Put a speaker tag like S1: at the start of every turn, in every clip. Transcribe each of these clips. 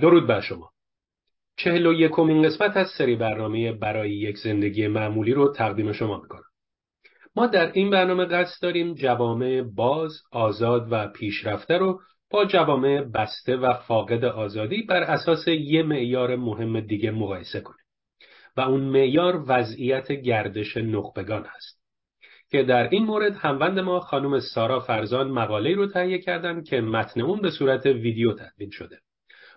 S1: درود بر شما. چهل و یکمین قسمت از سری برنامه برای یک زندگی معمولی رو تقدیم شما می‌کنم. ما در این برنامه قصد داریم جوامع باز، آزاد و پیشرفته رو با جوامع بسته و فاقد آزادی بر اساس یه معیار مهم دیگه مقایسه کنیم. و اون معیار وضعیت گردش نخبگان هست. که در این مورد هموند ما خانم سارا فرزان مقاله رو تهیه کردن که متن اون به صورت ویدیو تدوین شده.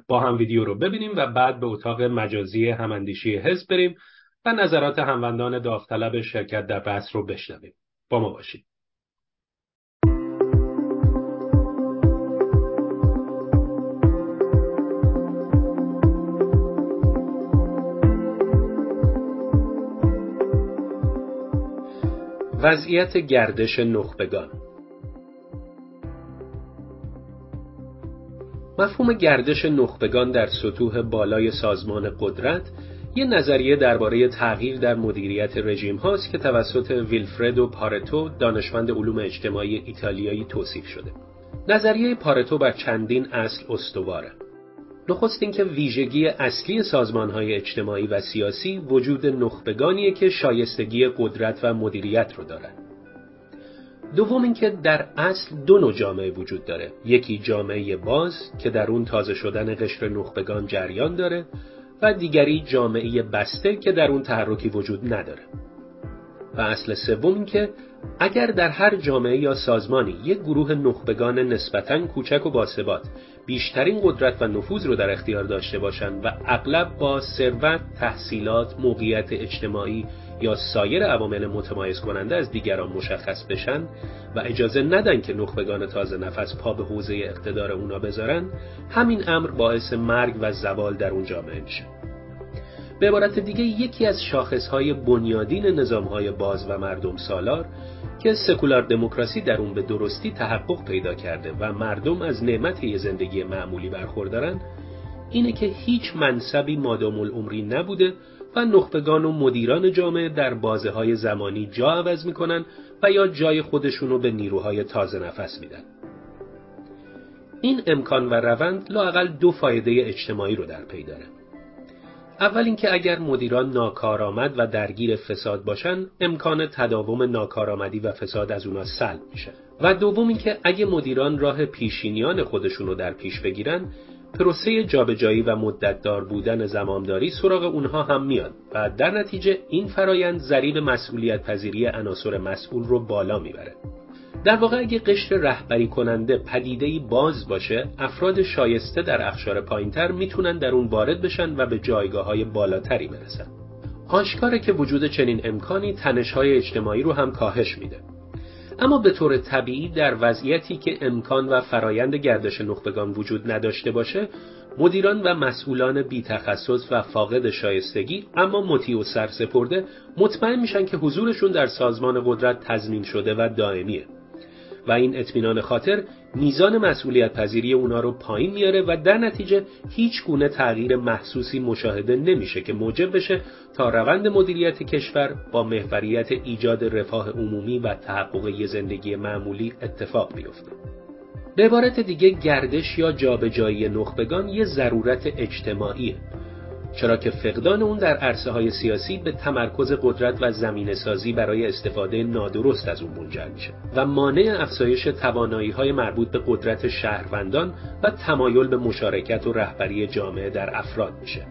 S1: با هم ویدیو رو ببینیم و بعد به اتاق مجازی هماندیشی حزب بریم و نظرات هموندان داوطلب شرکت در بحث رو بشنویم. با ما باشید. وضعیت گردش نخبگان مفهوم گردش نخبگان در سطوح بالای سازمان قدرت یه نظریه درباره تغییر در مدیریت رژیم هاست که توسط ویلفردو پارتو دانشمند علوم اجتماعی ایتالیایی توصیف شده. نظریه پارتو بر چندین اصل استواره. نخست اینکه ویژگی اصلی های اجتماعی و سیاسی وجود نخبگانیه که شایستگی قدرت و مدیریت رو دارند. دوم اینکه در اصل دو نوع جامعه وجود داره. یکی جامعه باز که در اون تازه شدن قشر نخبگان جریان داره و دیگری جامعه بسته که در اون تحرکی وجود نداره. و اصل سوم این که اگر در هر جامعه یا سازمانی یک گروه نخبگان نسبتاً کوچک و باثبات بیشترین قدرت و نفوذ رو در اختیار داشته باشند و اغلب با ثروت، تحصیلات، موقعیت اجتماعی یا سایر عوامل متمایز کننده از دیگران مشخص بشن و اجازه ندن که نخبگان تازه نفس پا به حوزه اقتدار اونا بذارن همین امر باعث مرگ و زوال در اون جامعه میشه. به عبارت دیگه یکی از شاخصهای بنیادین نظامهای باز و مردم سالار که سکولار دموکراسی در اون به درستی تحقق پیدا کرده و مردم از نعمت یه زندگی معمولی برخوردارن اینه که هیچ منصبی مادام العمری نبوده و نخبگان و مدیران جامعه در بازه های زمانی جا عوض می‌کنن و یا جای خودشونو به نیروهای تازه نفس میدن. این امکان و روند لاقل دو فایده اجتماعی رو در پی داره. اول اینکه اگر مدیران ناکارآمد و درگیر فساد باشن امکان تداوم ناکارآمدی و فساد از اونا سلب میشه و دوم اینکه اگه مدیران راه پیشینیان خودشونو در پیش بگیرن پروسه جابجایی و مدتدار بودن زمامداری سراغ اونها هم میاد و در نتیجه این فرایند ضریب مسئولیت پذیری عناصر مسئول رو بالا می‌بره. در واقع اگه قشر رهبری کننده پدیدهی باز باشه افراد شایسته در اخشار پایینتر می‌تونن در اون وارد بشن و به جایگاه های بالاتری برسن. آشکاره که وجود چنین امکانی تنشهای اجتماعی رو هم کاهش میده. اما به طور طبیعی در وضعیتی که امکان و فرایند گردش نخبگان وجود نداشته باشه مدیران و مسئولان بی تخصص و فاقد شایستگی اما مطیع و سرسپرده مطمئن میشن که حضورشون در سازمان قدرت تضمین شده و دائمیه. و این اطمینان خاطر میزان مسئولیت پذیری اونا رو پایین میاره و در نتیجه هیچ گونه تغییر محسوسی مشاهده نمیشه که موجب بشه تا روند مدیریت کشور با محوریت ایجاد رفاه عمومی و تحقق زندگی معمولی اتفاق بیفته. به عبارت دیگه گردش یا جابجایی نخبگان یه ضرورت اجتماعیه چرا که فقدان اون در عرصه های سیاسی به تمرکز قدرت و زمین سازی برای استفاده نادرست از اون منجر میشه و مانع افزایش توانایی های مربوط به قدرت شهروندان و تمایل به مشارکت و رهبری جامعه در افراد میشه.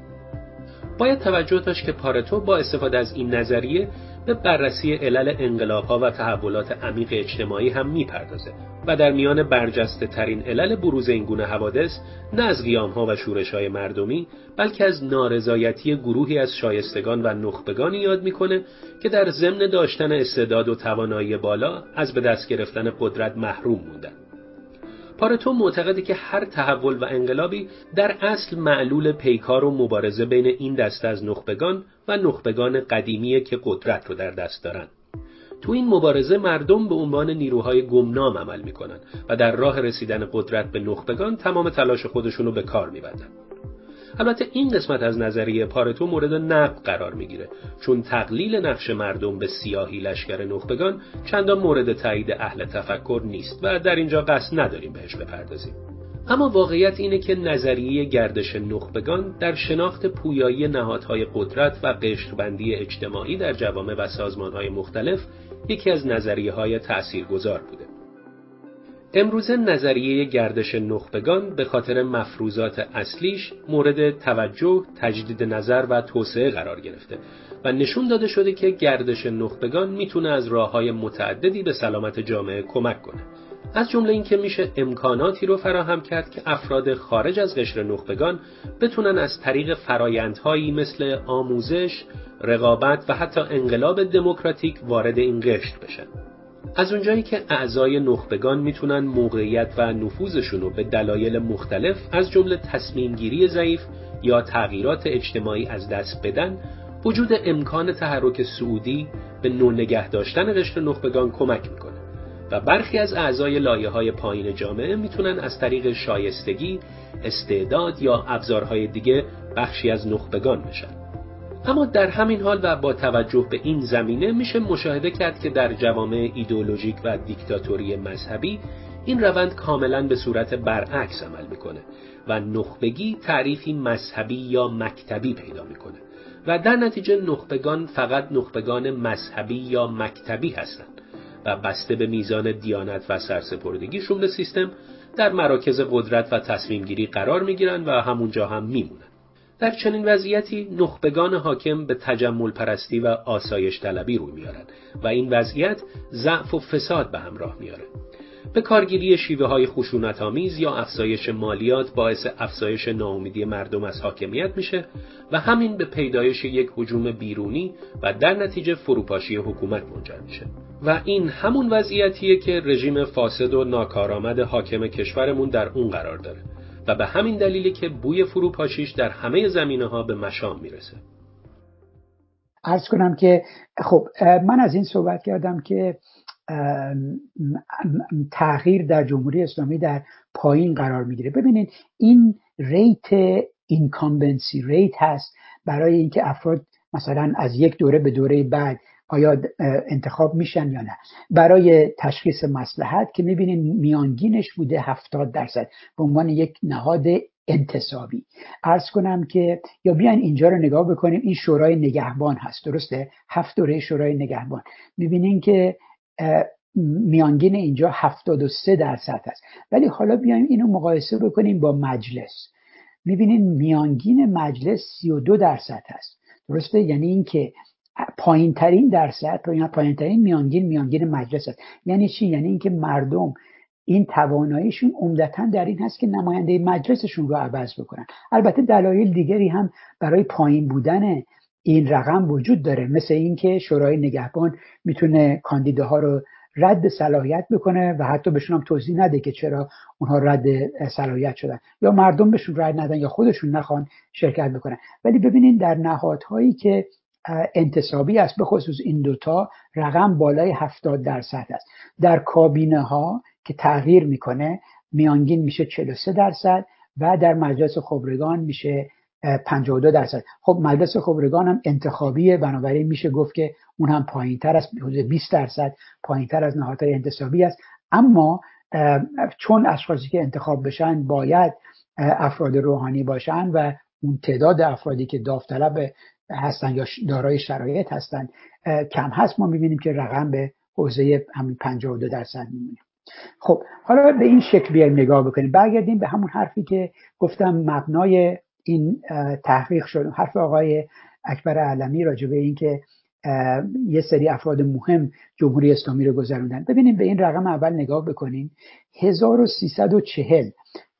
S1: باید توجه داشت که پارتو با استفاده از این نظریه به بررسی علل انقلابها و تحولات عمیق اجتماعی هم می‌پردازه و در میان برجسته ترین علل بروز این گونه حوادث نه از ها و شورش های مردمی بلکه از نارضایتی گروهی از شایستگان و نخبگانی یاد می‌کنه که در ضمن داشتن استعداد و توانایی بالا از به دست گرفتن قدرت محروم موندن. پارتو معتقده که هر تحول و انقلابی در اصل معلول پیکار و مبارزه بین این دسته از نخبگان و نخبگان قدیمی که قدرت رو در دست دارن. تو این مبارزه مردم به عنوان نیروهای گمنام عمل می‌کنن و در راه رسیدن قدرت به نخبگان تمام تلاش خودشونو به کار میبندن. البته این قسمت از نظریه پارتو مورد نقد قرار می‌گیره چون تقلیل نقش مردم به سیاهی لشکر نخبگان چندان مورد تایید اهل تفکر نیست و در اینجا قصد نداریم بهش بپردازیم اما واقعیت اینه که نظریه گردش نخبگان در شناخت پویایی نهادهای قدرت و قشربندی اجتماعی در جوامع و سازمانهای مختلف یکی از نظریه های تأثیر گذار بوده. امروزه نظریه گردش نخبگان به خاطر مفروضات اصلیش مورد توجه، تجدید نظر و توسعه قرار گرفته و نشون داده شده که گردش نخبگان می‌تونه از راه های متعددی به سلامت جامعه کمک کنه. از جمله اینکه میشه امکاناتی رو فراهم کرد که افراد خارج از قشر نخبگان بتونن از طریق فرایندهایی مثل آموزش، رقابت و حتی انقلاب دموکراتیک وارد این قشر بشن. از اونجایی که اعضای نخبگان می‌تونن موقعیت و نفوذشون رو به دلایل مختلف از جمله تصمیم گیری ضعیف یا تغییرات اجتماعی از دست بدن وجود امکان تحرک سعودی به نو نگه داشتن قشر نخبگان کمک می‌کنه و برخی از اعضای لایه های پایین جامعه می‌تونن از طریق شایستگی، استعداد یا ابزارهای دیگه بخشی از نخبگان بشن. اما در همین حال و با توجه به این زمینه میشه مشاهده کرد که در جوامع ایدئولوژیک و دیکتاتوری مذهبی این روند کاملا به صورت برعکس عمل می‌کنه و نخبگی تعریفی مذهبی یا مکتبی پیدا می‌کنه و در نتیجه نخبگان فقط نخبگان مذهبی یا مکتبی هستند و بسته به میزان دیانت و سرسپردگیشون به سیستم در مراکز قدرت و تصمیم گیری قرار می‌گیرن و همونجا هم میمونن. در چنین وضعیتی نخبگان حاکم به تجمل پرستی و آسایش طلبی روی میارن و این وضعیت ضعف و فساد به همراه میاره. به کارگیری شیوه های خشونت آمیز یا افزایش مالیات باعث افزایش ناامیدی مردم از حاکمیت میشه و همین به پیدایش یک حجوم بیرونی و در نتیجه فروپاشی حکومت منجر میشه و این همون وضعیتیه که رژیم فاسد و ناکارآمد حاکم کشورمون در اون قرار داره و به همین دلیله که بوی فروپاشیش در همه زمینه ها به مشام می‌رسه.
S2: عرض کنم که خب من از این صحبت کردم که تغییر در جمهوری اسلامی در پایین قرار می‌گیره. ببینید این rate incumbency rate هست برای اینکه افراد مثلا از یک دوره به دوره بعد آیا انتخاب میشن یا نه. برای تشخیص مسلحت که می‌بینین میانگینش بوده هفتاد درصد. به عنوان یک نهاد انتصابی. ارز کنم که یا بیاین اینجا رو نگاه بکنیم. این شورای نگهبان هست. درسته؟ هفت دوره شورای نگهبان. می‌بینین که میانگین اینجا هفتاد و سه درصد هست. ولی حالا بیایم اینو مقایسه بکنیم با مجلس. می‌بینین میانگین مجلس سی و دو درصد هست. درسته؟ یعنی اینکه پایین ترین درصد پایین ترین میانگین میانگین مجلس است یعنی چی؟ یعنی اینکه مردم این تواناییشون عمدتا در این هست که نماینده مجلسشون رو عوض بکنن. البته دلایل دیگری هم برای پایین بودن این رقم وجود داره. مثل اینکه شورای نگهبان می‌تونه کاندیداها رو رد صلاحیت بکنه و حتی بهشون هم توضیح نده که چرا اونها رد صلاحیت شدن. یا مردم بهشون رد ندن یا خودشون نخوان شرکت بکنن. ولی ببینین در نهادهایی که انتصابی است. به خصوص این دوتا رقم بالای 70 درصد است. در کابینه ها که تغییر می‌کنه میانگین میشه 43 درصد و در مجلس خبرگان میشه 52 درصد. خب مجلس خبرگان هم انتخابیه. بنابراین میشه گفت که اون هم پایین تر است 20 درصد پایین تر از نهادهای انتصابی است. اما چون اشخاصی که انتخاب بشن باید افراد روحانی باشن و اون تعداد افرادی که داوطلب هستن یا دارای شرایط هستن. کم هست. ما می‌بینیم که رقم به حوزه همین 52 درصد میمونه. خب حالا به این شکل بیایم نگاه بکنیم. برگردیم به همون حرفی که گفتم مبنای این تحقیق شد. حرف آقای اکبر علمی راجع به این که یه سری افراد مهم جمهوری اسلامی رو گذروندن. ببینیم به این رقم اول نگاه بکنیم. 1340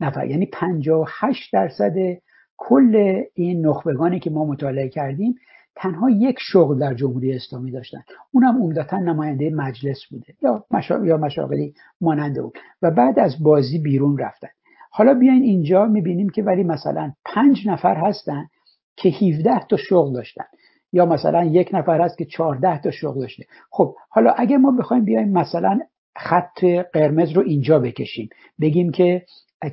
S2: نفر یعنی 58 درصد کل این نخبگانی که ما مطالعه کردیم تنها یک شغل در جمهوری اسلامی داشتن. اونم عمدتا نماینده مجلس بوده یا مشا... یا مشاغلی مانند اون. و بعد از بازی بیرون رفتن. حالا بیاین اینجا می‌بینیم که ولی مثلا پنج نفر هستن که 17 تا شغل داشتن. یا مثلا یک نفر هست که 14 تا شغل داشته. خب حالا اگر ما بخوایم بیایم مثلا خط قرمز رو اینجا بکشیم. بگیم که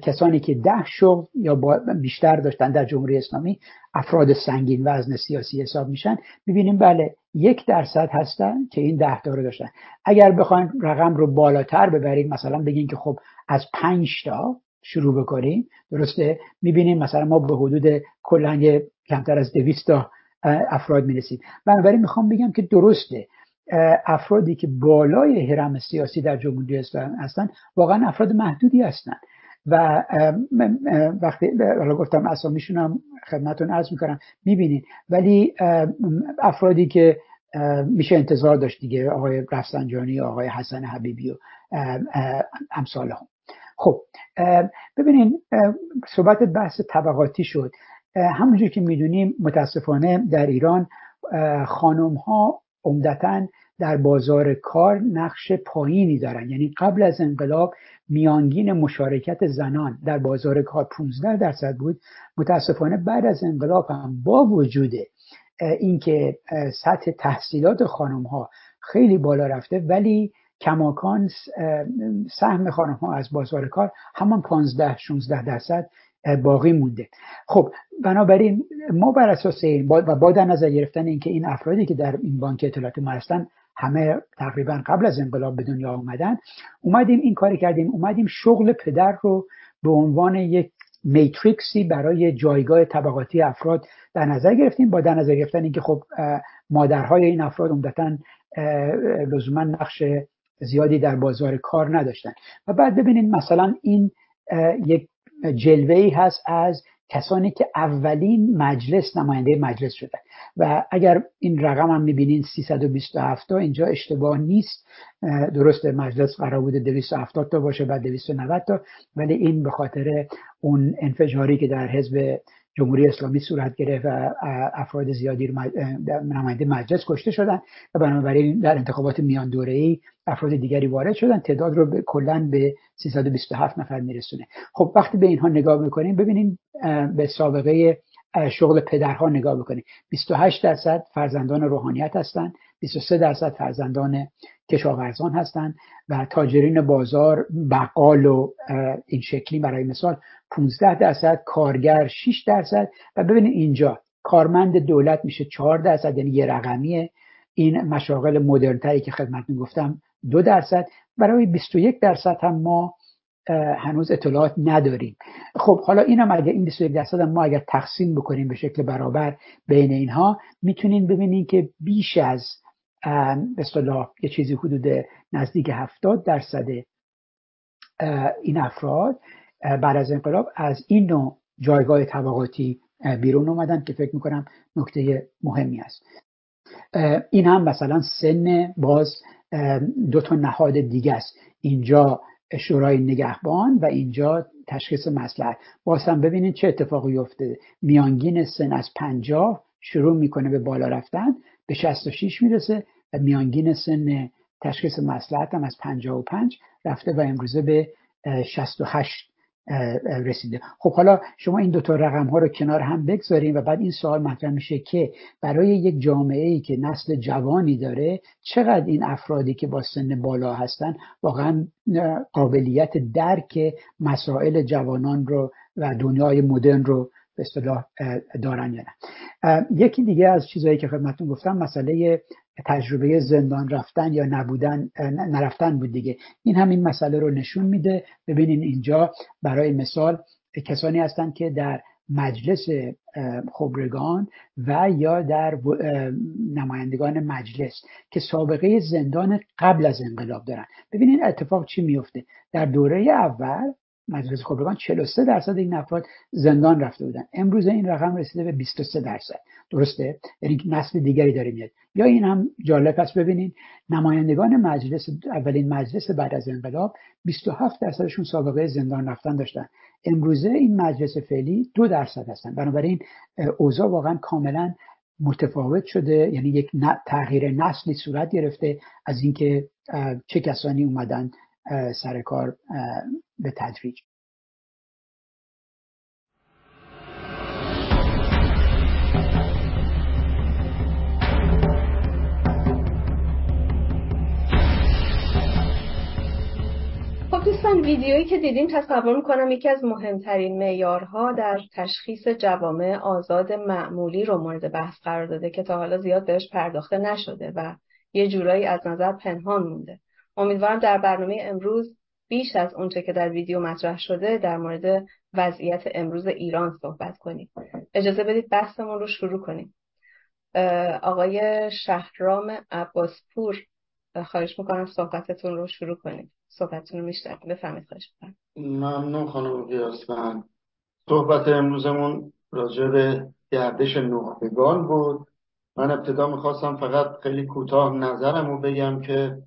S2: کسانی که ده شغل یا بیشتر داشتن در جمهوری اسلامی افراد سنگین وزن سیاسی حساب میشن می‌بینیم بله یک درصد هستن که این ده تا رو داشتن. اگر بخوایم رقم رو بالاتر ببریم مثلا بگیم که خب از پنج تا شروع بکنیم درسته؟ می‌بینیم مثلا ما به حدود کلا کمتر از دویست تا افراد می‌رسیم. بنابراین می‌خوام بگم که درسته. افرادی که بالای حرم سیاسی در جمهوری اسلامی هستن واقعا افراد محدودی هستند و وقتی حالا گفتم اسامیشون هم خدمتون عرض می‌کنم. می‌بینین ولی افرادی که میشه انتظار داشت دیگه آقای رفسنجانی آقای حسن حبیبی و امثال هم خب ببینین صحبت بحث طبقاتی شد. همونجور که می‌دونیم متاسفانه در ایران خانم ها عمدتا در بازار کار نقش پایینی دارن. یعنی قبل از انقلاب میانگین مشارکت زنان در بازار کار 15 درصد بود. متاسفانه بعد از انقلاب هم با وجود اینکه سطح تحصیلات خانم ها خیلی بالا رفته ولی کماکان سهم خانم ها از بازار کار همان 15 16 درصد باقی مونده. خب بنابراین ما بر اساس این و با در نظر گرفتن اینکه این افرادی که در این بانک اطلاعات ما هستن همه تقریبا قبل از انقلاب به دنیا آمدن اومدیم این کاری کردیم اومدیم شغل پدر رو به عنوان یک میتریکسی برای جایگاه طبقاتی افراد در نظر گرفتیم. با در نظر گرفتن اینکه خب مادرهای این افراد عمدتا لزوما نقش زیادی در بازار کار نداشتن. و بعد ببینید مثلا این یک جلوه ای هست از کسانی که اولین مجلس نماینده مجلس شدن. و اگر این رقم هم می‌بینین 327 تا اینجا اشتباه نیست. درست مجلس قرار بوده 270 تا باشه بعد 290 تا. ولی این به خاطر اون انفجاری که در حزب جمهوری اسلامی صورت گرفت و افراد زیادی نماینده مجلس کشته شدن و بنابراین در انتخابات میان دوره ای افراد دیگری وارد شدن. تعداد رو کلا به 327 نفر میرسونه. خب وقتی به اینها نگاه می‌کنیم ببینیم به سابقه شغل پدرها نگاه بکنیم 28 درصد فرزندان روحانیت هستند 23 درصد فرزندان کشاورزان هستند و تاجرین بازار بقال و این شکلی برای مثال 15 درصد کارگر 6 درصد و ببینید اینجا کارمند دولت میشه 4 درصد یعنی یه رقمیه. این مشاغل مدرنتری که خدمت می‌گفتم دو درصد. برای 21 درصد هم ما هنوز اطلاعات نداریم. خب حالا اینم اگر این 21 درصد هم ما اگر تقسیم بکنیم به شکل برابر بین اینها می‌تونین ببینین که بیش از به اصطلاح یه چیزی حدود نزدیک 70 درصد این افراد بعد از انقلاب از این نوع جایگاه طبقاتی بیرون اومدن که فکر می‌کنم نکته مهمی است این هم مثلا سن باز دو تا نهاد دیگه است. اینجا شورای نگهبان و اینجا تشخیص مسلحت. باز هم ببینید چه اتفاقی افتاده. میانگین سن از پنجاه شروع می‌کنه به بالا رفتن به 66 می‌رسه. و میانگین سن تشخیص مسلحت هم از 55 رفته و امروزه به 68 رسیده. خب حالا شما این دوتا رقم ها رو کنار هم بگذاریم و بعد این سوال مطرح میشه که برای یک جامعه ای که نسل جوانی داره چقدر این افرادی که با سن بالا هستن واقعا قابلیت درک مسائل جوانان رو و دنیای مدرن رو به اصطلاح دارن یا نه. یکی دیگه از چیزهایی که خدمتتون گفتم مسئله تجربه زندان رفتن یا نبودن نرفتن بود دیگه. این همین مسئله رو نشون میده. ببینین اینجا برای مثال کسانی هستند که در مجلس خبرگان و یا در نمایندگان مجلس که سابقه زندان قبل از انقلاب دارن. ببینین اتفاق چی میفته. در دوره اول مجلس خبرگان 43 درصد این افراد زندان رفته بودن. امروز این رقم رسیده به 23 درصد. درسته؟ یعنی نسل دیگری داره میاد. یا این هم جالب است ببینین نمایندگان مجلس اولین مجلس بعد از انقلاب 27 درصدشون سابقه زندان رفتن داشتن. امروزه این مجلس فعلی دو درصد هستن. بنابراین اوضاع واقعا کاملا متفاوت شده. یعنی یک تغییر نسلی صورت گرفته از اینکه چه کسانی اومدن سر کار به تدریج.
S3: خب دوستان ویدیویی که دیدیم تصور می‌کنم یکی از مهمترین معیارها در تشخیص جوامع آزاد معمولی رو مورد بحث قرار داده که تا حالا زیاد بهش پرداخته نشده و یه جورایی از نظر پنهان مونده. امیدوارم در برنامه امروز بیش از اونچه که در ویدیو مطرح شده در مورد وضعیت امروز ایران صحبت کنیم. اجازه بدید بحثمون رو شروع کنیم. آقای شهرام عباسپور خواهش می‌کنم صحبتتون رو شروع کنید. صحبتتون رو میشنویم بفهمید خواهش می‌کنم.
S4: ممنون خانم قیاسفند صحبت امروزمون راجع به گردش نخبگان بود. من ابتدا می‌خواستم فقط خیلی کوتاه نظرم رو بگم که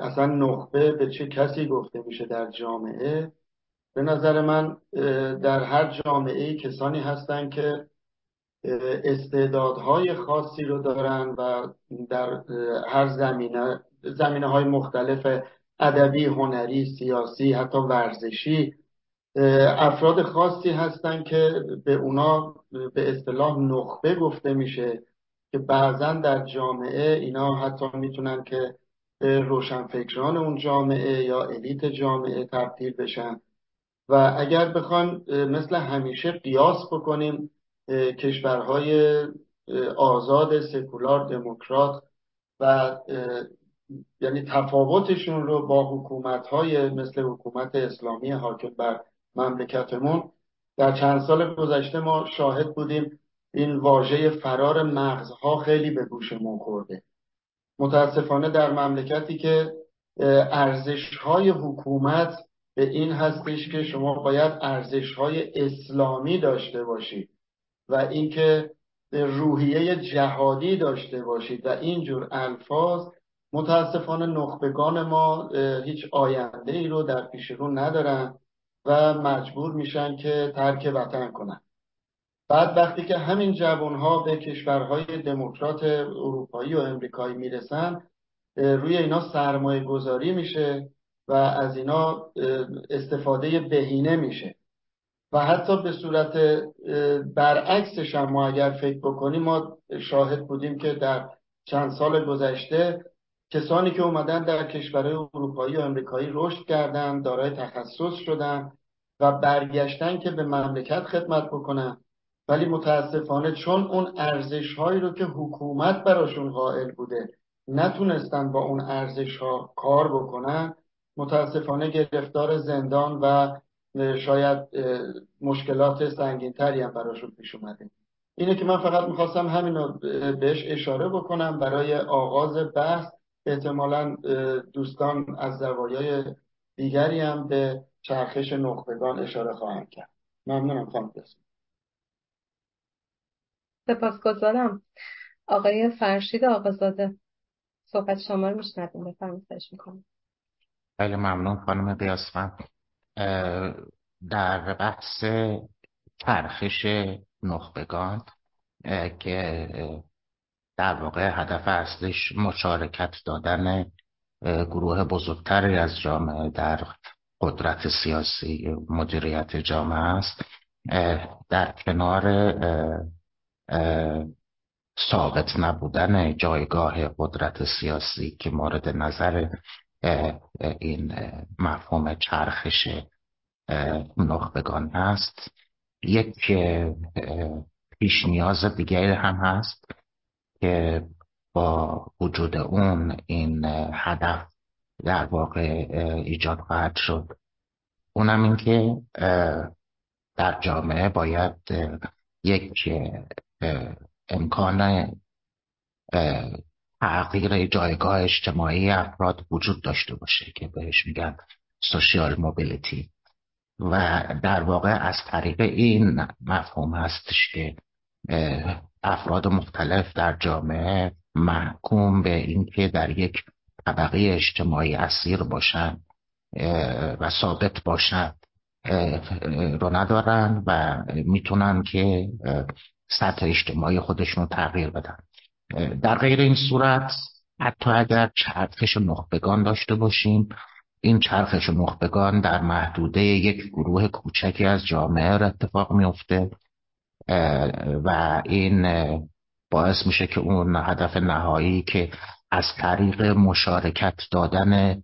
S4: اصلا نخبه به چه کسی گفته میشه در جامعه؟ به نظر من در هر جامعه کسانی هستند که استعدادهای خاصی رو دارن و در هر زمینه زمینه های مختلف ادبی، هنری، سیاسی، حتی ورزشی افراد خاصی هستند که به اونا به اصطلاح نخبه گفته میشه که بعضا در جامعه اینا حتی می‌تونن که روشنفکران اون جامعه یا الیت جامعه تبدیل بشن. و اگر بخوان مثل همیشه قیاس بکنیم کشورهای آزاد سکولار دموکرات و یعنی تفاوتشون رو با حکومتهای مثل حکومت اسلامی حاکم بر مملکتمون در چند سال گذشته ما شاهد بودیم این واژه فرار مغزها خیلی به گوشمون خورده. متاسفانه در مملکتی که ارزش های حکومت به این هستش که شما باید ارزش های اسلامی داشته باشید و اینکه روحیه جهادی داشته باشید و اینجور الفاظ متاسفانه نخبگان ما هیچ آینده ای رو در پیش رو ندارن و مجبور میشن که ترک وطن کنن. بعد وقتی که همین جوانها به کشورهای دموکرات اروپایی و امریکایی می‌رسن روی اینا سرمایه گذاری میشه و از اینا استفاده بهینه میشه. و حتی به صورت برعکسش هم ما اگر فکر بکنیم ما شاهد بودیم که در چند سال گذشته کسانی که اومدن در کشورهای اروپایی و امریکایی رشد کردن دارای تخصص شدن و برگشتن که به مملکت خدمت بکنن ولی متاسفانه چون اون ارزش هایی رو که حکومت براشون قائل بوده نتونستن با اون ارزش ها کار بکنن متاسفانه گرفتار زندان و شاید مشکلات سنگینتری هم براشون پیش اومده. اینه که من فقط می‌خواستم همین رو بهش اشاره بکنم. برای آغاز بحث احتمالا دوستان از زوایای دیگری هم به چرخش نخبگان اشاره خواهم کرد. ممنونم خانم
S3: سپاسگزارم. آقای فرشید آقازاده صحبت شما رو میشنویم. بفرمایید می‌کنم.
S5: خیلی ممنون خانم قیاسفند در بحث چرخش نخبگان که در واقع هدف اصلیش مشارکت دادن گروه بزرگتری از جامعه در قدرت سیاسی مدیریت جامعه است. در کنار ثابت نبودن جایگاه قدرت سیاسی که مورد نظر این مفهوم چرخش نخبگان است یک پیش نیاز دیگری هم هست که با وجود اون این هدف در واقع ایجاد خواهد شد. اونم این که در جامعه باید یک امکان تغییر جایگاه اجتماعی افراد وجود داشته باشه که بهش میگن سوشیال موبیلیتی. و در واقع از طریق این مفهوم هستش که افراد مختلف در جامعه محکوم به اینکه در یک طبقه اجتماعی اسیر باشن و ثابت باشن رو ندارن و می‌تونن که سطح اجتماعی خودشون رو تغییر بدن. در غیر این صورت حتی اگر چرخش نخبگان داشته باشیم این چرخش نخبگان در محدوده یک گروه کوچکی از جامعه اتفاق میفته و این باعث میشه که اون هدف نهایی که از طریق مشارکت دادن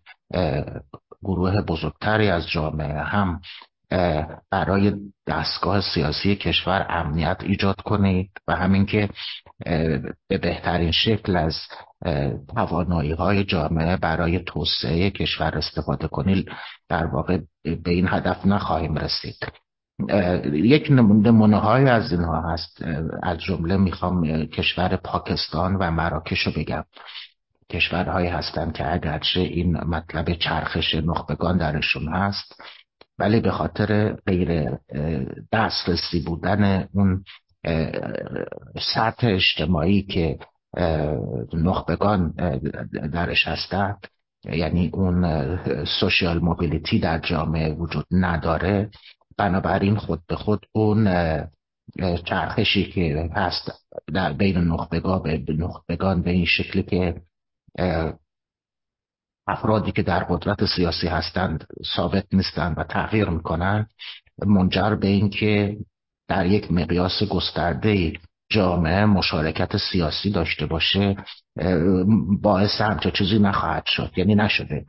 S5: گروه بزرگتری از جامعه هم برای دستگاه سیاسی کشور امنیت ایجاد کنید و همین که به بهترین شکل از توانایی های جامعه برای توسعه کشور استفاده کنید در واقع به این هدف نخواهیم رسید. یک نمونه های از اینها هست. از جمله می‌خوام کشور پاکستان و مراکش رو بگم. کشورهایی هستند که اگرچه این مطلب چرخش نخبگان درشون هست ولی به خاطر غیر دسترسی بودن اون سطح اجتماعی که نخبگان درش هستند یعنی اون سوشیال موبیلیتی در جامعه وجود نداره بنابراین خود به خود اون چرخشی که هست در بین نخبگان به نخبگان به این شکلی که افرادی که در قدرت سیاسی هستند ثابت نیستند و تغییر می‌کنند منجر به اینکه در یک مقیاس گسترده جامعه مشارکت سیاسی داشته باشه باعث همچه چیزی نخواهد شد یعنی نشده.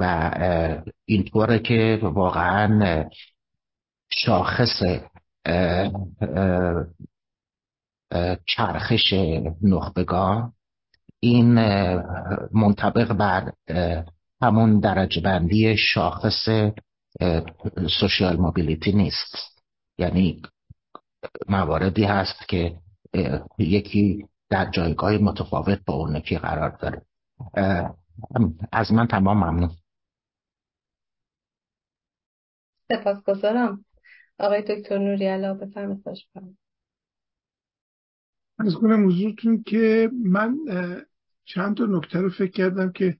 S5: و اینطوره که واقعا شاخص چرخش نخبگان این منطبق بر همون درجه بندی شاخص سوشیال موبیلیتی نیست. یعنی مواردی هست که یکی در جایگاه متفاوت با اون یکی قرار داره. از من تمام ممنون.
S3: سپاسگزارم. آقای دکتر نوری علا بفرمایید
S6: از کنم حضورتون که من چند تا نکته رو فکر کردم که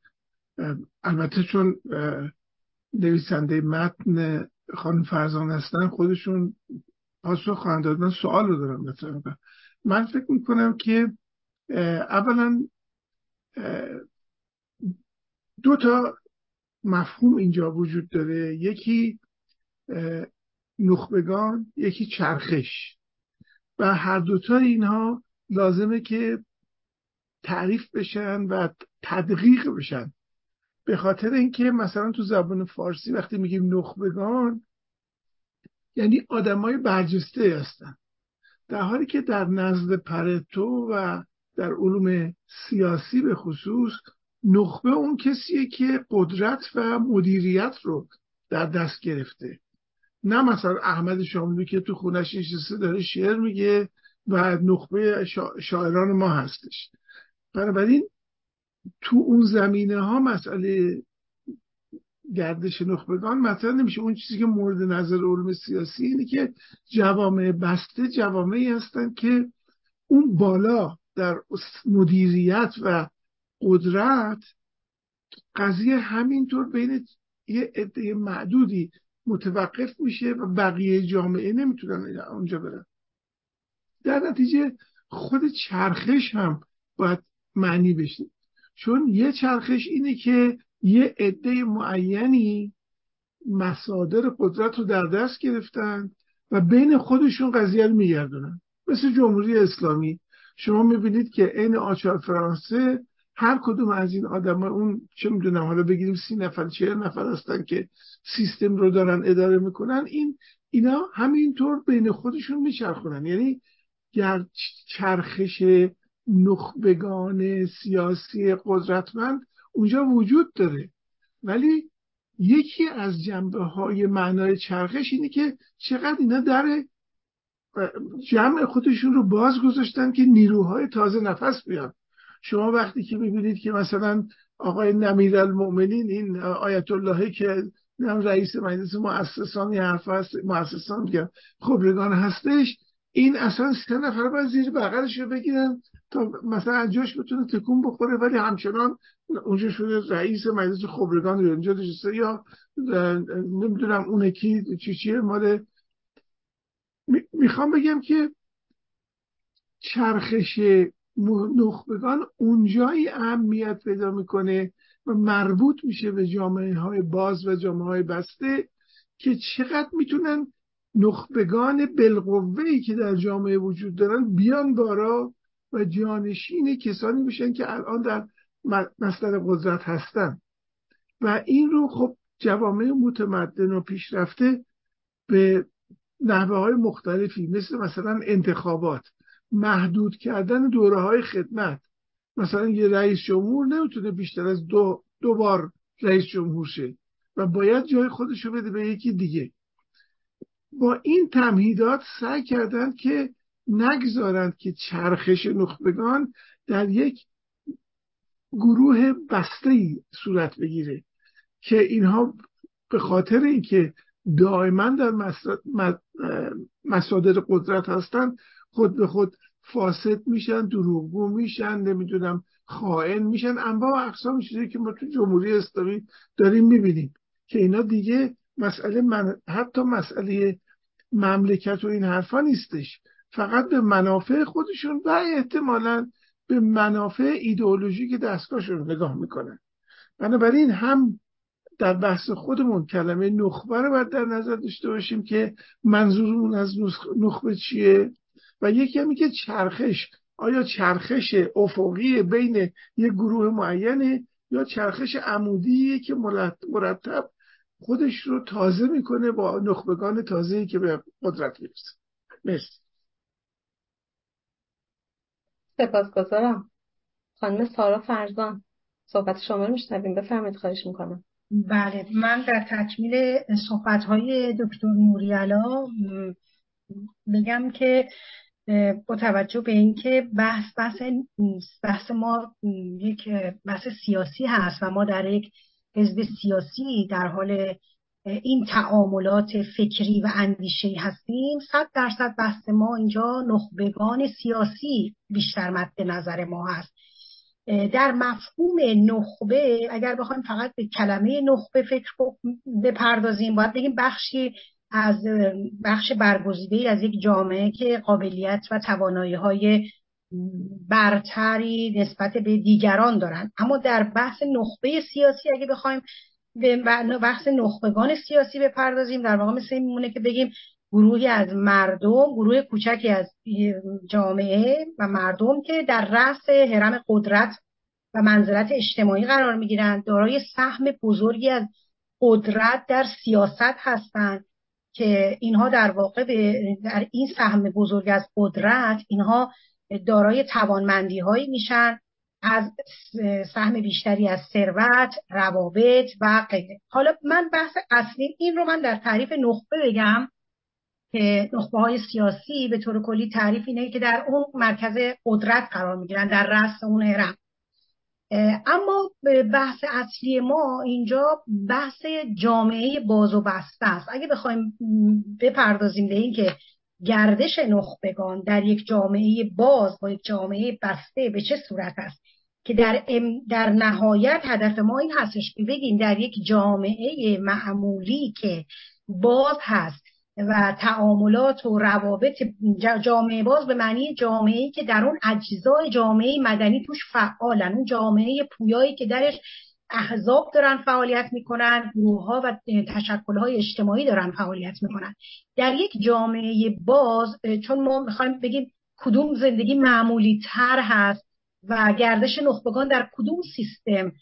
S6: البته چون نویسنده متن خانم فرزان هستن خودشون پاسخ خواهند دادن سوال رو دارم مثلا من فکر می‌کنم که اولا دو تا مفهوم اینجا وجود داره. یکی نخبگان یکی چرخش. و هر دوتا اینها لازمه که تعریف بشن و تدقیق بشن. به خاطر اینکه مثلا تو زبان فارسی وقتی میگیم نخبگان یعنی آدمای برجسته هستن. در حالی که در نزد پرتو و در علوم سیاسی به خصوص نخبه اون کسیه که قدرت و مدیریت رو در دست گرفته. نه مثلا احمد شاملو که تو خونش نشسته داره شعر میگه و نخبه شاعران ما هستش. بنابراین تو اون زمینه ها مسئله گردش نخبگان مطرح نمیشه. اون چیزی که مورد نظر علوم سیاسی اینه که جوامع بسته جوامعی هستن که اون بالا در مدیریت و قدرت قضیه همینطور بین یه عده معدودی متوقف میشه و بقیه جامعه نمی‌تونن اونجا برن. در نتیجه خود چرخش هم باید معنی بشه. چون یه چرخش اینه که یه عده معینی مصادر قدرت رو در دست گرفتن و بین خودشون قضیه رو میگردونن. مثل جمهوری اسلامی. شما می‌بینید که عین آچار فرانسه هر کدوم از این آدم اون چه می‌دونم حالا بگیریم سی نفر چه نفر هستن که سیستم رو دارن اداره می‌کنن این اینا همینطور بین خودشون میچرخونن. یعنی چرخش نخبگان سیاسی قدرتمند اونجا وجود داره. ولی یکی از جنبه های معنای چرخش اینه که چقدر اینا در جمع خودشون رو باز گذاشتن که نیروهای تازه نفس بیان. شما وقتی که می‌بینید که مثلا آقای نمیر المؤمنین این آیت اللهی که رئیس مجلس مؤسسان حرف هست مؤسسان خبرگان هستش این اصلا سه نفر باید زیر بغلش رو بگیرن تا مثلا جاش بتونه تکون بخوره ولی همچنان اونجا شده رئیس مجلس خبرگان اونجا داشته یا نمی‌دونم اون کی چی چیه مال می‌خوام بگم که چرخش نخبگان اونجایی اهمیت پیدا می‌کنه و مربوط میشه به جامعه های باز و جامعه های بسته که چقدر می‌تونن نخبگان بالقوه که در جامعه وجود دارن بیان بارا و جانشین کسانی میشن که الان در مصدر قدرت هستن. و این رو خب جوامع متمدن و پیشرفته به نحوه های مختلفی مثل مثلا انتخابات محدود کردن دوره های خدمت. مثلا یه رئیس جمهور نمی‌تونه بیشتر از دو, دو بار رئیس جمهور شه و باید جای خودشو بده به یکی دیگه. با این تمهیدات سعی کردند که نگذارند که چرخش نخبگان در یک گروه بسته صورت بگیره که اینها به خاطر اینکه دائما در مصادر قدرت هستند خود به خود فاسد میشن دروغگو میشن نمی‌دونم خائن میشن. انواع و اقسام چیزی که ما تو جمهوری اسلامی داریم می‌بینیم که اینا دیگه مسئله من حتی مسئله مملکت و این حرفا نیستش. فقط به منافع خودشون و احتمالا به منافع ایدئولوژی که دستگاهشون نگاه می‌کنن. بنابراین هم در بحث خودمون کلمه نخبه رو باید در نظر داشته باشیم که منظورمون از نخبه چیه و یکی هم که چرخش آیا چرخش افقی بین یک گروه معینه یا چرخش عمودی که مرتب خودش رو تازه می‌کنه با نخبگان تازه که به قدرت می‌رسه. مرسی.
S3: سپاسگزارم. خانم سارا فرزان صحبت شما رو میشنویم. بفرمایید خواهش می‌کنم.
S7: بله من در تکمیل صحبت های دکتر نوریالا بگم که با توجه به اینکه بحث بحث بحث ما یک بحث سیاسی هست و ما در یک حزب سیاسی در حال این تعاملات فکری و اندیشه هستیم صد درصد بحث ما اینجا نخبگان سیاسی بیشتر مد نظر ما هست. در مفهوم نخبه اگر بخوایم فقط به کلمه نخبه فکر بپردازیم باید بگیم بخشی از بخش برگزیده از یک جامعه که قابلیت و توانایی های برتری نسبت به دیگران دارند اما در بحث نخبه سیاسی اگه بخوایم به بحث نخبگان سیاسی بپردازیم. در واقع مثل این میمونه که بگیم گروهی از مردم گروه کوچکی از جامعه و مردم که در رأس حرم قدرت و منزلت اجتماعی قرار می‌گیرند. دارای سهم بزرگی از قدرت در سیاست هستند که اینها در واقع در این سهم بزرگ از قدرت اینها دارای توانمندی هایی میشن از سهم بیشتری از ثروت روابط و غیره. حالا من بحث اصلی این رو من در تعریف نخبه بگم که نخبه های سیاسی به طور کلی تعریف اینه که در اون مرکز قدرت قرار می‌گیرن در رأس اون هرم اما بحث اصلی ما اینجا بحث جامعه باز و بسته است. اگه بخوایم بپردازیم به اینکه گردش نخبگان در یک جامعه باز با یک جامعه بسته به چه صورت است؟ که در, در نهایت هدف ما این هستش که بگیم در یک جامعه معمولی که باز هست و تعاملات و روابط جامعه باز به معنی جامعه که در اون اجزای جامعه مدنی توش فعالن. اون جامعه پویایی که درش احزاب دارن فعالیت می‌کنن گروه ها و تشکل های اجتماعی دارن فعالیت می‌کنن. در یک جامعه باز چون ما می‌خوایم بگیم کدوم زندگی معمولی تر هست و گردش نخبگان در کدوم سیستم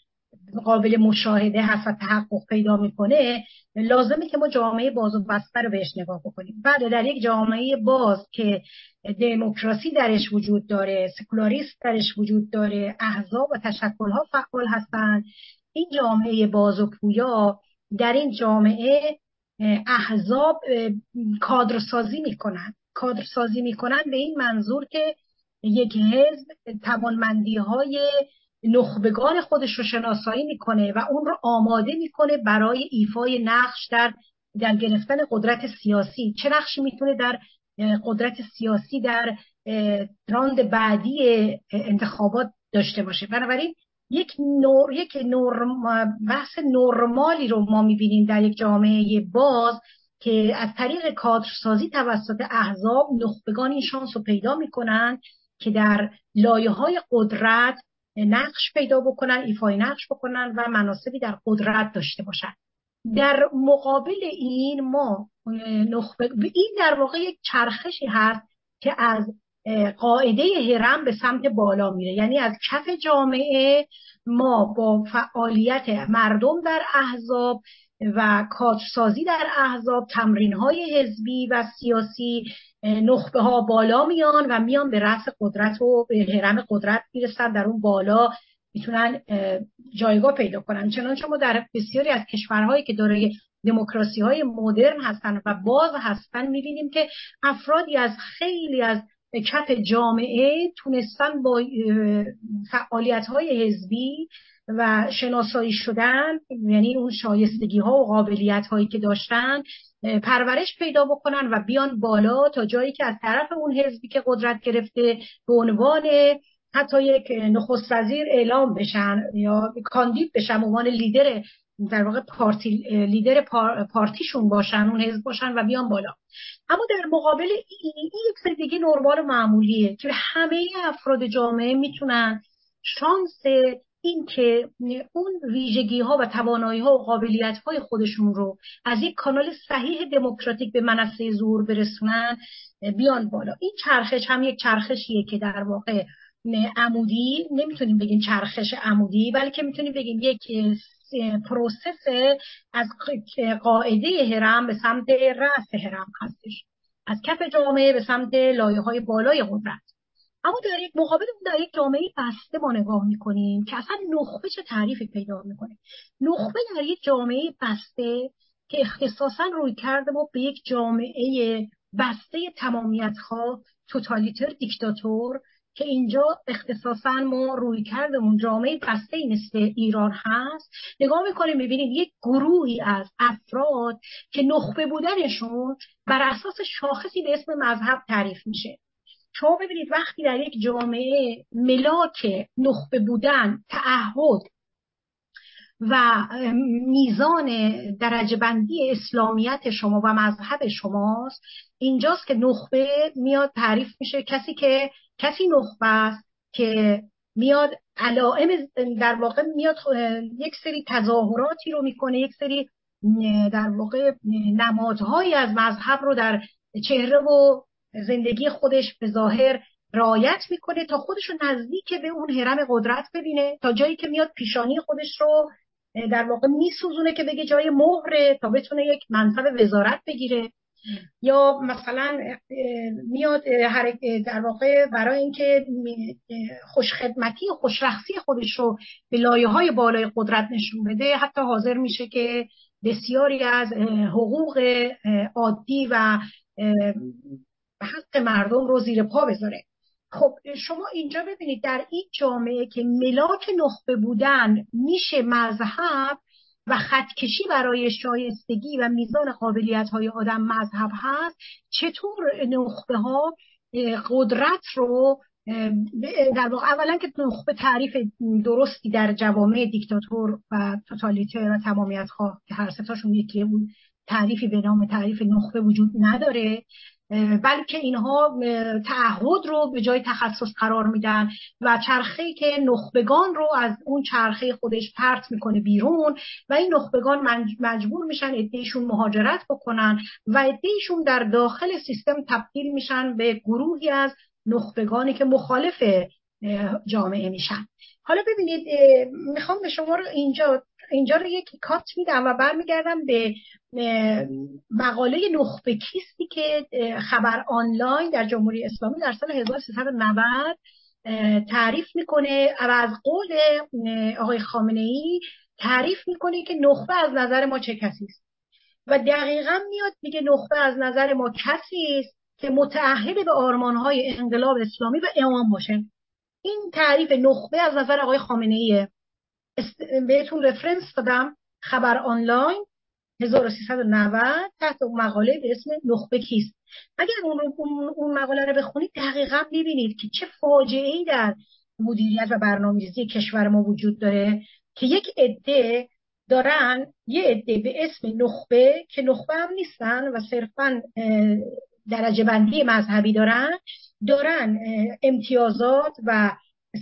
S7: قابل مشاهده هست و تحقق پیدا می‌کنه لازمه که ما جامعه باز و بسته رو بهش نگاه بکنیم. بعد در یک جامعه باز که دموکراسی درش وجود داره سکولاریست درش وجود داره احزاب و تشکلها فعال هستند این جامعه باز و پویا در این جامعه احزاب کادرسازی می‌کنن. کادرسازی می‌کنن به این منظور که یک حزب توانمندی های نخبگان خودش رو شناسایی می‌کنه و اون رو آماده می‌کنه برای ایفای نقش در در گرفتن قدرت سیاسی. چه نقشی می‌تونه در قدرت سیاسی در راند بعدی انتخابات داشته باشه؟ بنابراین یک نور یک نورم بحث نرمالی رو ما می‌بینیم در یک جامعه باز که از طریق کادرسازی توسط احزاب نخبگان این شانس رو پیدا می‌کنن که در لایه های قدرت نقش پیدا بکنن ایفای نقش بکنن و مناسبی در قدرت داشته باشن. در مقابل این ما نخبه این در واقع یک چرخشی هست که از قاعده هرم به سمت بالا میره. یعنی از کف جامعه ما با فعالیت مردم در احزاب و کارسازی در احزاب تمرین های حزبی و سیاسی نخبه ها بالا میان و میان به رأس قدرت و به حرم قدرت می‌رسن. در اون بالا می‌تونن جایگاه پیدا کنن. چنانچه ما در بسیاری از کشورهایی که دارای دموکراسی های مدرن هستن و باز هستن می‌بینیم که افرادی از خیلی از کف جامعه تونستن با فعالیت های حزبی و شناسایی شدن یعنی اون شایستگی ها و قابلیت هایی که داشتن پرورش پیدا بکنن و بیان بالا تا جایی که از طرف اون حزبی که قدرت گرفته به عنوان حتی یک نخست وزیر اعلام بشن یا کاندید بشن به عنوان لیدر در واقع پارتی لیدر پارتیشون باشن اون حزب باشن و بیان بالا. اما در مقابل این, یک دیگه نرمال معمولیه که همه افراد جامعه می‌تونن شانس اینکه اون ویژگی ها و توانایی ها و قابلیت های خودشون رو از یک کانال صحیح دموکراتیک به منصه ظهور برسونن بیان بالا. این چرخش هم یک چرخشیه که در واقع عمودی نمی‌تونیم بگیم چرخش عمودی بلکه می‌تونیم بگیم یک process از قاعده هرم به سمت رأس هرم هستش. از کف جامعه به سمت لایه های بالای قدرت. اما در یک مقابل در یک جامعه بسته ما نگاه می‌کنیم که اصلا نخبه چه تعریفی پیدا می‌کنه. نخبه در یک جامعه بسته که اختصاصا روی کرده ما به یک جامعه بسته تمامیت ها توتالیتر دیکتاتور که اینجا اختصاصا ما روی کردمون جامعه بسته مثل ایران هست. نگاه می‌کنیم می‌بینیم یک گروهی از افراد که نخبه بودنشون بر اساس شاخصی به اسم مذهب تعریف میشه. شما ببینید وقتی در یک جامعه ملاک نخبه بودن تعهد و میزان درجه بندی اسلامیت شما و مذهب شماست اینجاست که نخبه میاد تعریف میشه کسی که کسی نخبه است که میاد علائم در واقع میاد یک سری تظاهراتی رو می‌کنه یک سری در واقع نمادهایی از مذهب رو در چهره و زندگی خودش به ظاهر رایت می‌کنه تا خودش رو نزدیک به اون حرم قدرت ببینه تا جایی که میاد پیشانی خودش رو در واقع میسوزونه که بگه جای مهره تا بتونه یک منصب وزارت بگیره. یا مثلا میاد در واقع برای اینکه خوشخدمتی و خوشرخصی خودش رو به لایه های بالای قدرت نشون بده. حتی حاضر میشه که بسیاری از حقوق عادی و حق مردم رو زیر پا بذاره. خب شما اینجا ببینید در این جامعه که ملاک نخبه بودن میشه مذهب و خطکشی برای شایستگی و میزان قابلیت های آدم مذهب هست چطور نخبه ها قدرت رو در واقع اولا که نخبه تعریف درستی در جوامع دیکتاتور و توتالیتر و تمامیت خواه که هر ستاشون یکی بود تعریفی به نام تعریف نخبه وجود نداره. بلکه اینها تعهد رو به جای تخصص قرار میدن و چرخه که نخبگان رو از اون چرخه خودش پرت می‌کنه بیرون و این نخبگان مجبور میشن ادهشون مهاجرت بکنن و ادهشون در داخل سیستم تبدیل میشن به گروهی از نخبگانی که مخالف جامعه میشن. حالا ببینید می‌خوام به شما رو اینجا اینجا رو یک کات میدم و برمیگردم به مقاله نخبه کیستی که خبر آنلاین در جمهوری اسلامی در سال 1390 تعریف می‌کنه و از قول آقای خامنه ای تعریف می‌کنه که نخبه از نظر ما چه کسی است. و دقیقا میاد میگه نخبه از نظر ما کسی است که متعهد به آرمانهای انقلاب اسلامی و امام باشه. این تعریف نخبه از نظر آقای خامنه ایه بهتون رفرنس دادم. خبر آنلاین 1390 تحت مقاله به اسم نخبه کیست. اگر اون, اون مقاله رو بخونید دقیقا می‌بینید که چه فاجعه ای در مدیریت و برنامه‌ریزی کشور ما وجود داره که یک عده دارن یه عده به اسم نخبه که نخبه هم نیستن و صرفا درجه بندی مذهبی دارن دارن امتیازات و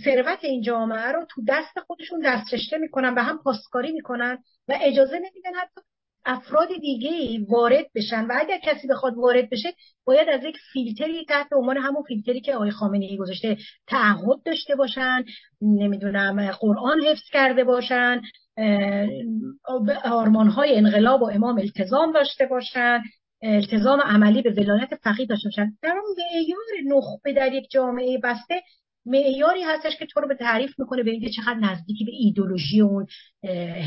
S7: ثروت این جامعه رو تو دست خودشون دسترشته می‌کنن و هم پاسکاری می‌کنن و اجازه نمیدن حتی افراد دیگه وارد بشن. و اگر کسی بخواد وارد بشه باید از یک فیلتری تحت عنوان همون فیلتری که آقای خامنه ای گذاشته تعهد داشته باشن نمی‌دونم قرآن حفظ کرده باشن آرمان های انقلاب و امام التزام داشته باشن التزام عملی به ولایت فقیه داشته باشن. در اون معیار نخبه در یک جامعه بسته معیاری هستش که تو رو به تعریف می‌کنه به اینکه چقدر نزدیکی به ایدولوژی اون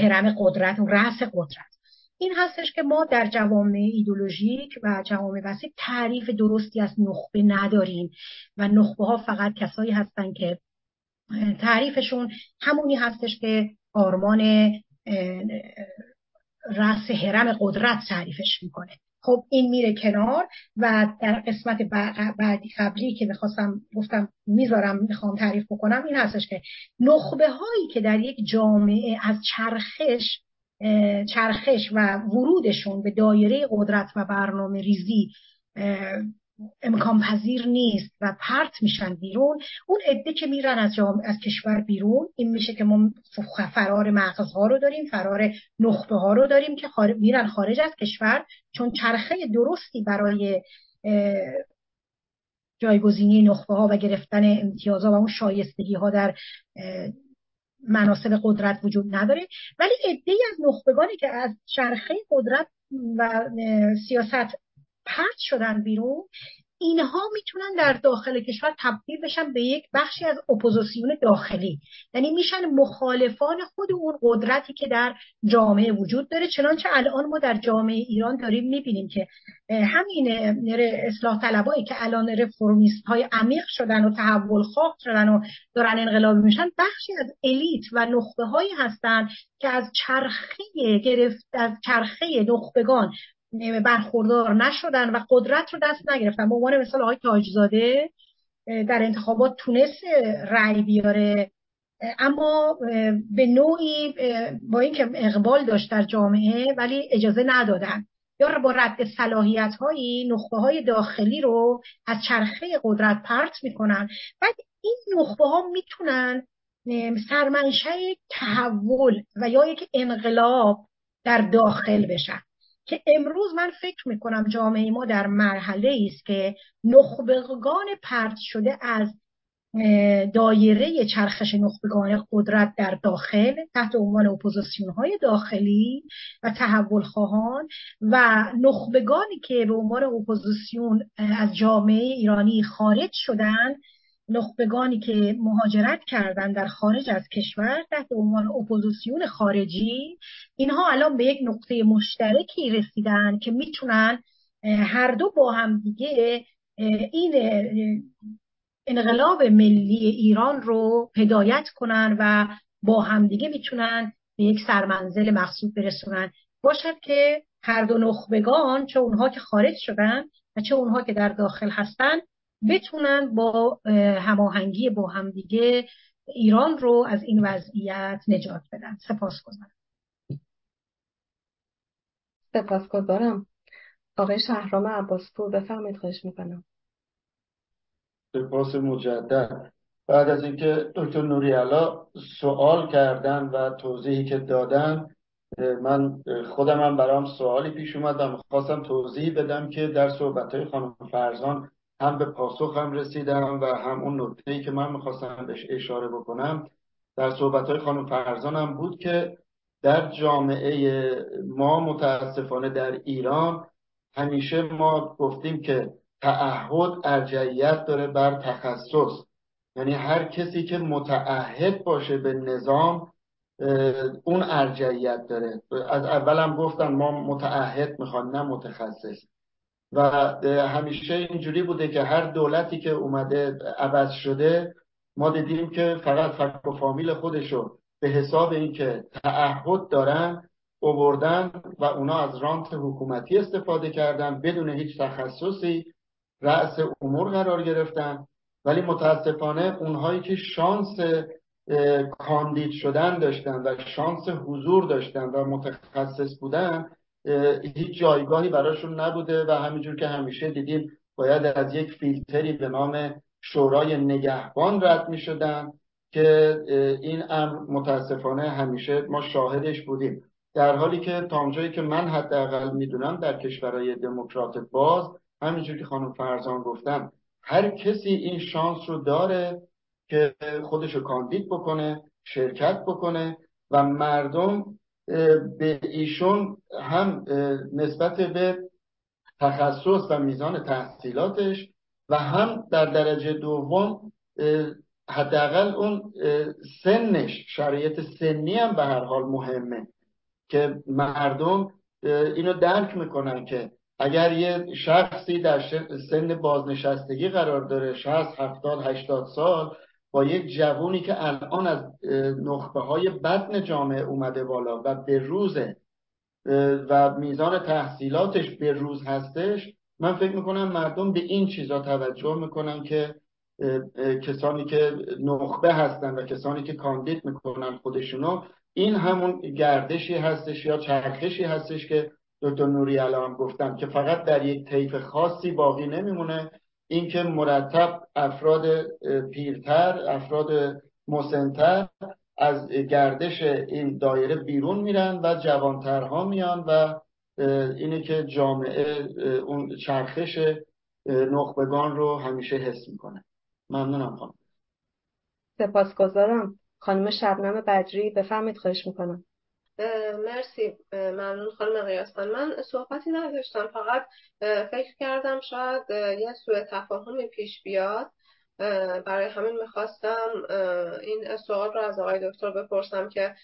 S7: هرم قدرت و رأس قدرت. این هستش که ما در جوامع ایدولوژیک و جوامع وسیع تعریف درستی از نخبه نداریم و نخبه ها فقط کسایی هستن که تعریفشون همونی هستش که آرمان رأس هرم قدرت تعریفش می‌کنه. خب این میره کنار و در قسمت بعدی قبلی که می‌خواستم گفتم می‌ذارم می‌خوام تعریف بکنم این هستش که نخبه هایی که در یک جامعه از چرخش چرخش و ورودشون به دایره قدرت و برنامه ریزی امکان پذیر نیست و پرت میشن بیرون. اون عده که میرن از از کشور بیرون این میشه که ما فرار مغزها رو داریم فرار نخبه ها رو داریم که میرن خارج از کشور. چون چرخه درستی برای جایگزینی نخبه ها و گرفتن امتیازها و اون شایستگی ها در مناسب قدرت وجود نداره. ولی عده از نخبگانی که از چرخه قدرت و سیاست پرت شدن بیرون اینها می‌تونن در داخل کشور تبدیل بشن به یک بخشی از اپوزیسیون داخلی. یعنی میشن مخالفان خود اون قدرتی که در جامعه وجود داره. چنانچه الان ما در جامعه ایران داریم می‌بینیم که همین اصلاح طلبایی که الان رفرمیست های عمیق شدن و تحول خواه شدن و دارن انقلابی میشن بخشی از الیت و نخبه هایی هستن که از چرخه گرفت از چرخه نخبگان برخوردار نشدن و قدرت رو دست نگرفتن. به عنوان مثال آقای تاجزاده در انتخابات تونست رأی بیاره. اما به نوعی با اینکه اقبال داشت در جامعه ولی اجازه ندادن. یا با رد صلاحیت هایی نخبه های داخلی رو از چرخه قدرت پرت می‌کنن. بعد این نخبه ها می‌تونن سرمنشه تحول و یا یک انقلاب در داخل بشن. که امروز من فکر می‌کنم جامعه ما در مرحله است که نخبگان پرت شده از دایره چرخش نخبگان قدرت در داخل تحت عنوان اپوزیسیون های داخلی و تحول خواهان و نخبگانی که به عنوان اپوزیسیون از جامعه ایرانی خارج شدن نخبگانی که مهاجرت کردن در خارج از کشور تحت عنوان اپوزیسیون خارجی اینها الان به یک نقطه مشترکی رسیدن که می‌تونن هر دو با هم دیگه این انقلاب ملی ایران رو هدایت کنن و با همدیگه می‌تونن به یک سرمنزل مقصود برسونن. باشد که هر دو نخبگان چه اونها که خارج شدن و چه اونها که در داخل هستن بتونن با هماهنگی با همدیگه ایران رو از این وضعیت نجات بدن. سپاس گذارم
S3: سپاس گذارم آقای شهرام عباسپور بفرمایید خواهش می‌کنم.
S4: سپاس مجدد. بعد از اینکه دکتر نوریالا سوال کردن و توضیحی که دادن من خودم هم برام سوالی پیش اومد و خواستم توضیح بدم که در صحبت های خانم فرزان هم به پاسخ هم رسیدم و هم اون ای که من می‌خواستم بهش اشاره بکنم در صحبت های خانم فرزانم بود که در جامعه ما متاسفانه در ایران همیشه ما گفتیم که تعهد ارجعیت داره بر تخصص. یعنی هر کسی که متعهد باشه به نظام اون ارجعیت داره. از اولم گفتم ما متعهد می‌خوان نه متخصص. و همیشه اینجوری بوده که هر دولتی که اومده عوض شده ما دیدیم که فقط فک و فامیل خودشو به حساب اینکه تعهد دارن اووردن و اونا از رانت حکومتی استفاده کردن بدون هیچ تخصصی رأس امور قرار گرفتن. ولی متاسفانه اونهایی که شانس کاندید شدن داشتن و شانس حضور داشتن و متخصص بودن هیچ جایگاهی براشون نبوده و همینجور که همیشه دیدیم باید از یک فیلتری به نام شورای نگهبان رد می شدن که این امر متاسفانه همیشه ما شاهدش بودیم. در حالی که تا که من حداقل می‌دونم در کشورهای دموکرات باز همینجور که خانم فرزان گفتم هر کسی این شانس رو داره که خودش رو کاندید بکنه شرکت بکنه و مردم به ایشون هم نسبت به تخصص و میزان تحصیلاتش و هم در درجه دوم حداقل اون سنش شرایط سنی هم به هر حال مهمه که مردم اینو درک می‌کنن که اگر یه شخصی در سن بازنشستگی قرار داره 60 70 80 سال با یک جوونی که الان از نخبه های بدن جامعه اومده بالا و به روزه و میزان تحصیلاتش به روز هستش من فکر می‌کنم مردم به این چیزا توجه می‌کنن که کسانی که نخبه هستن و کسانی که کاندید می‌کنن خودشونو این همون گردشی هستش یا چرخشی هستش که دکتر نوری الان گفتم که فقط در یک طیف خاصی باقی نمیمونه. اینکه مرتب افراد پیرتر افراد مسنتر از گردش این دایره بیرون میرن و جوانترها میان و اینه که جامعه اون چرخش نخبگان رو همیشه حس می‌کنه. ممنونم خانم.
S3: سپاسگزارم. خانم شبنم بجری بفرمایید خواهش می‌کنم.
S8: مرسی. ممنون خانم قیاسان من صحبتی نداشتم فقط فکر کردم شاید یه سوء تفاهمی پیش بیاد. برای همین می‌خواستم این سوال رو از آقای دکتر بپرسم که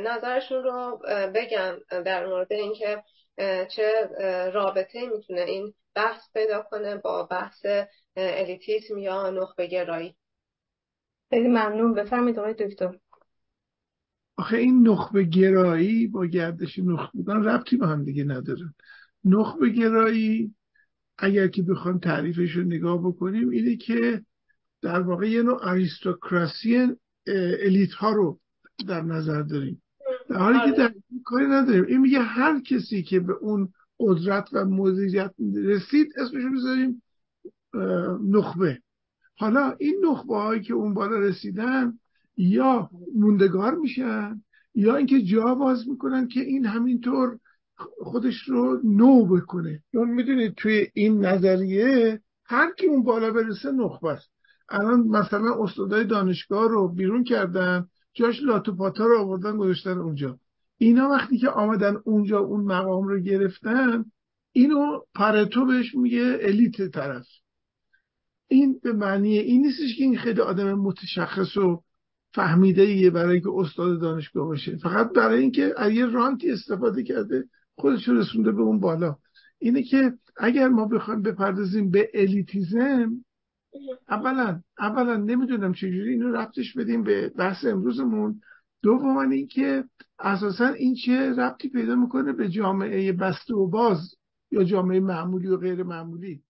S8: نظرشون رو بگن در مورد اینکه چه رابطه می‌تونه این بحث پیدا کنه با بحث الیتیسم یا نخبه گرایی
S3: خیلی ممنون. بفرمایید آقای دکتر.
S6: آخه این نخبه گرایی با گردش نخبگان ربطی با هم دیگه ندارن نخبه گرایی اگر که بخوام تعریفش رو نگاه بکنیم اینه که در واقع یه نوع اریستوکراسی الیت ها رو در نظر داریم. در حالی که در کاری نداریم. این میگه هر کسی که به اون قدرت و مدیریت رسید اسمش رو بذاریم نخبه. حالا این نخبه هایی که اون بالا رسیدن یا موندگار میشن یا اینکه جا باز می‌کنن که این همینطور خودش رو نو بکنه. چون می‌دونید توی این نظریه هر کی اون بالا برسه نخبه است. الان مثلا استادای دانشگاه رو بیرون کردن جاش لاتوپاتا رو آوردن گذاشتن اونجا. اینا وقتی که آمدن اونجا اون مقام رو گرفتن اینو پرتو بهش میگه الیت طرف. این به معنی این نیستش که این خیلی آدم متشخص و فهمیده ایه برای اینکه استاد دانشگاه باشه. فقط برای اینکه از یه رانتی استفاده کرده خودش رسونده به اون بالا. اینه که اگر ما بخوایم بپردازیم به الیتیزم اولا اولا نمی‌دونم چجوری اینو ربطش بدیم به بحث امروزمون. دوما اینکه اساسا این چه ربطی پیدا می‌کنه به جامعه بسته و باز یا جامعه معمولی و غیر معمولی